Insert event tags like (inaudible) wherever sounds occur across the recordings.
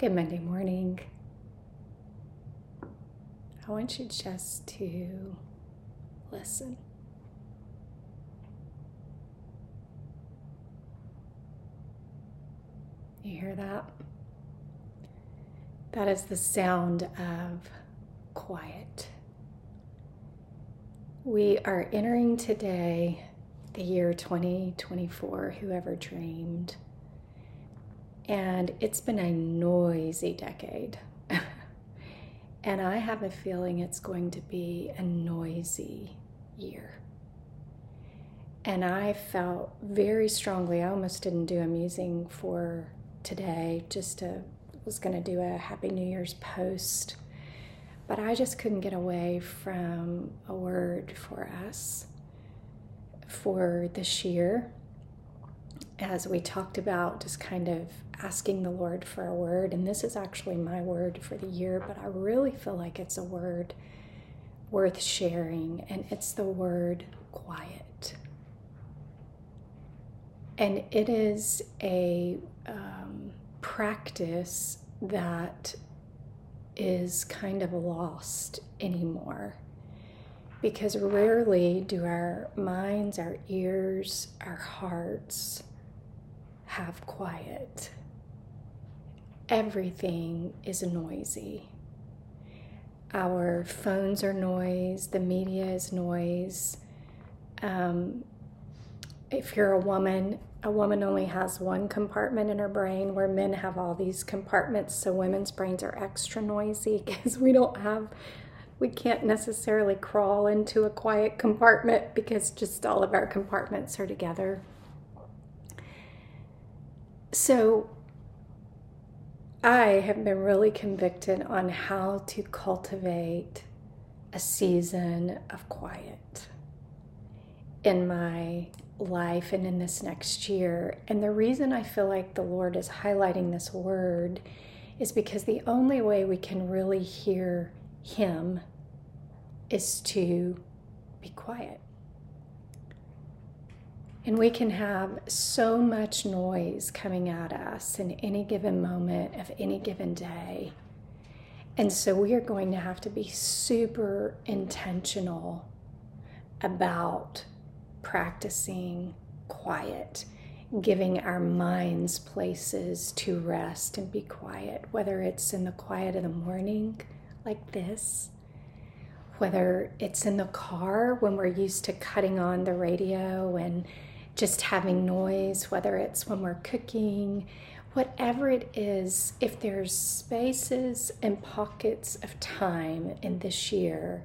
Good Monday morning. I want you just to listen. You hear that? That is the sound of quiet. We are entering today the year 2024, whoever dreamed. And it's been a noisy decade. (laughs) and I have a feeling it's going to be a noisy year. And I felt very strongly, I almost didn't do a musing for today, just to, was going to do a Happy New Year's post. But I just couldn't get away from a word for us for this year as we talked about, just kind of asking the Lord for a word. And this is actually my word for the year, but I really feel like it's a word worth sharing, and it's the word quiet. And it is a um, practice that is kind of lost anymore because rarely do our minds, our ears, our hearts have quiet. Everything is noisy. Our phones are noise, the media is noise. Um, if you're a woman, a woman only has one compartment in her brain where men have all these compartments. So women's brains are extra noisy (laughs) because we don't have, we can't necessarily crawl into a quiet compartment because just all of our compartments are together. So, I have been really convicted on how to cultivate a season of quiet in my life and in this next year. And the reason I feel like the Lord is highlighting this word is because the only way we can really hear Him is to be quiet. And we can have so much noise coming at us in any given moment of any given day. And so we are going to have to be super intentional about practicing quiet, giving our minds places to rest and be quiet, whether it's in the quiet of the morning, like this, whether it's in the car when we're used to cutting on the radio and just having noise, whether it's when we're cooking, whatever it is, if there's spaces and pockets of time in this year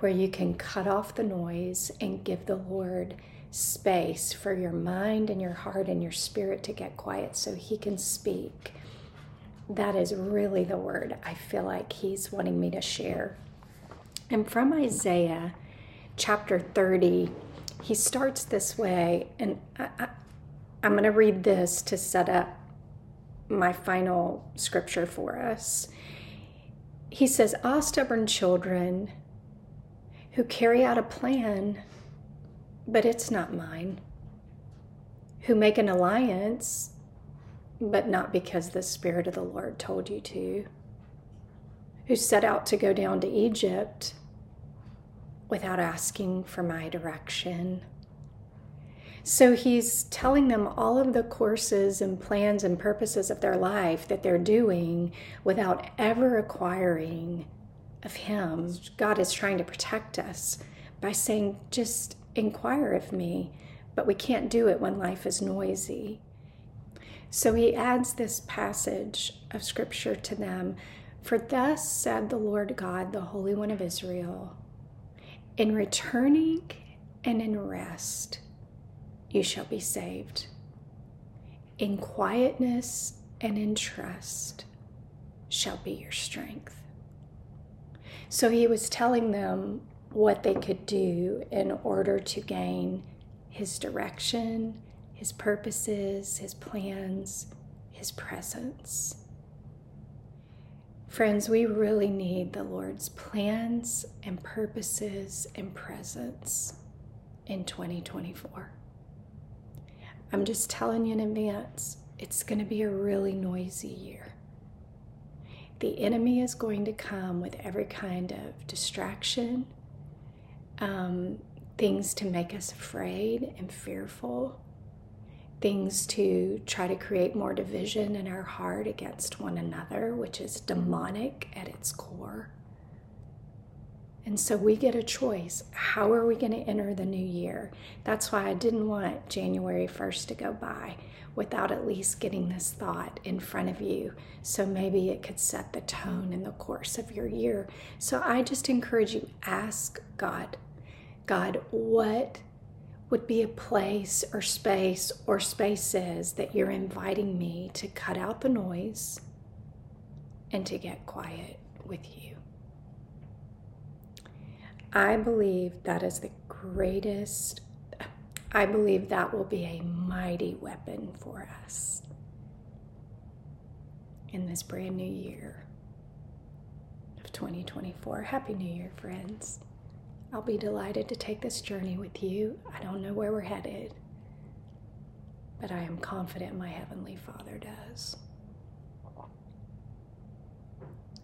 where you can cut off the noise and give the Lord space for your mind and your heart and your spirit to get quiet so He can speak. That is really the word I feel like He's wanting me to share. And from Isaiah chapter 30, he starts this way, and I, I, I'm going to read this to set up my final scripture for us. He says, Ah, stubborn children who carry out a plan, but it's not mine, who make an alliance, but not because the Spirit of the Lord told you to, who set out to go down to Egypt without asking for my direction. So he's telling them all of the courses and plans and purposes of their life that they're doing without ever acquiring of him. God is trying to protect us by saying, just inquire of me, but we can't do it when life is noisy. So he adds this passage of scripture to them For thus said the Lord God, the Holy One of Israel in returning and in rest, you shall be saved. In quietness and in trust shall be your strength. So he was telling them what they could do in order to gain his direction, his purposes, his plans, his presence. Friends, we really need the Lord's plans and purposes and presence in 2024. I'm just telling you in advance, it's going to be a really noisy year. the enemy is going to come with every kind of distraction, um, things to make us afraid and fearful, things to try to create more division in our heart against one another, which is demonic at its core. And so we get a choice. How are we going to enter the new year? That's why I didn't want January 1st to go by without at least getting this thought in front of you. So maybe it could set the tone in the course of your year. So I just encourage you ask God, God, what would be a place or space or spaces that you're inviting me to cut out the noise and to get quiet with you? I believe that is the greatest, I believe that will be a mighty weapon for us in this brand new year of 2024. Happy New Year, friends. I'll be delighted to take this journey with you. I don't know where we're headed, but I am confident my Heavenly Father does.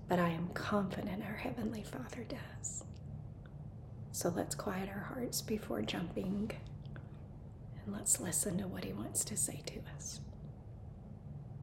But I am confident our Heavenly Father does. So let's quiet our hearts before jumping and let's listen to what He wants to say to us.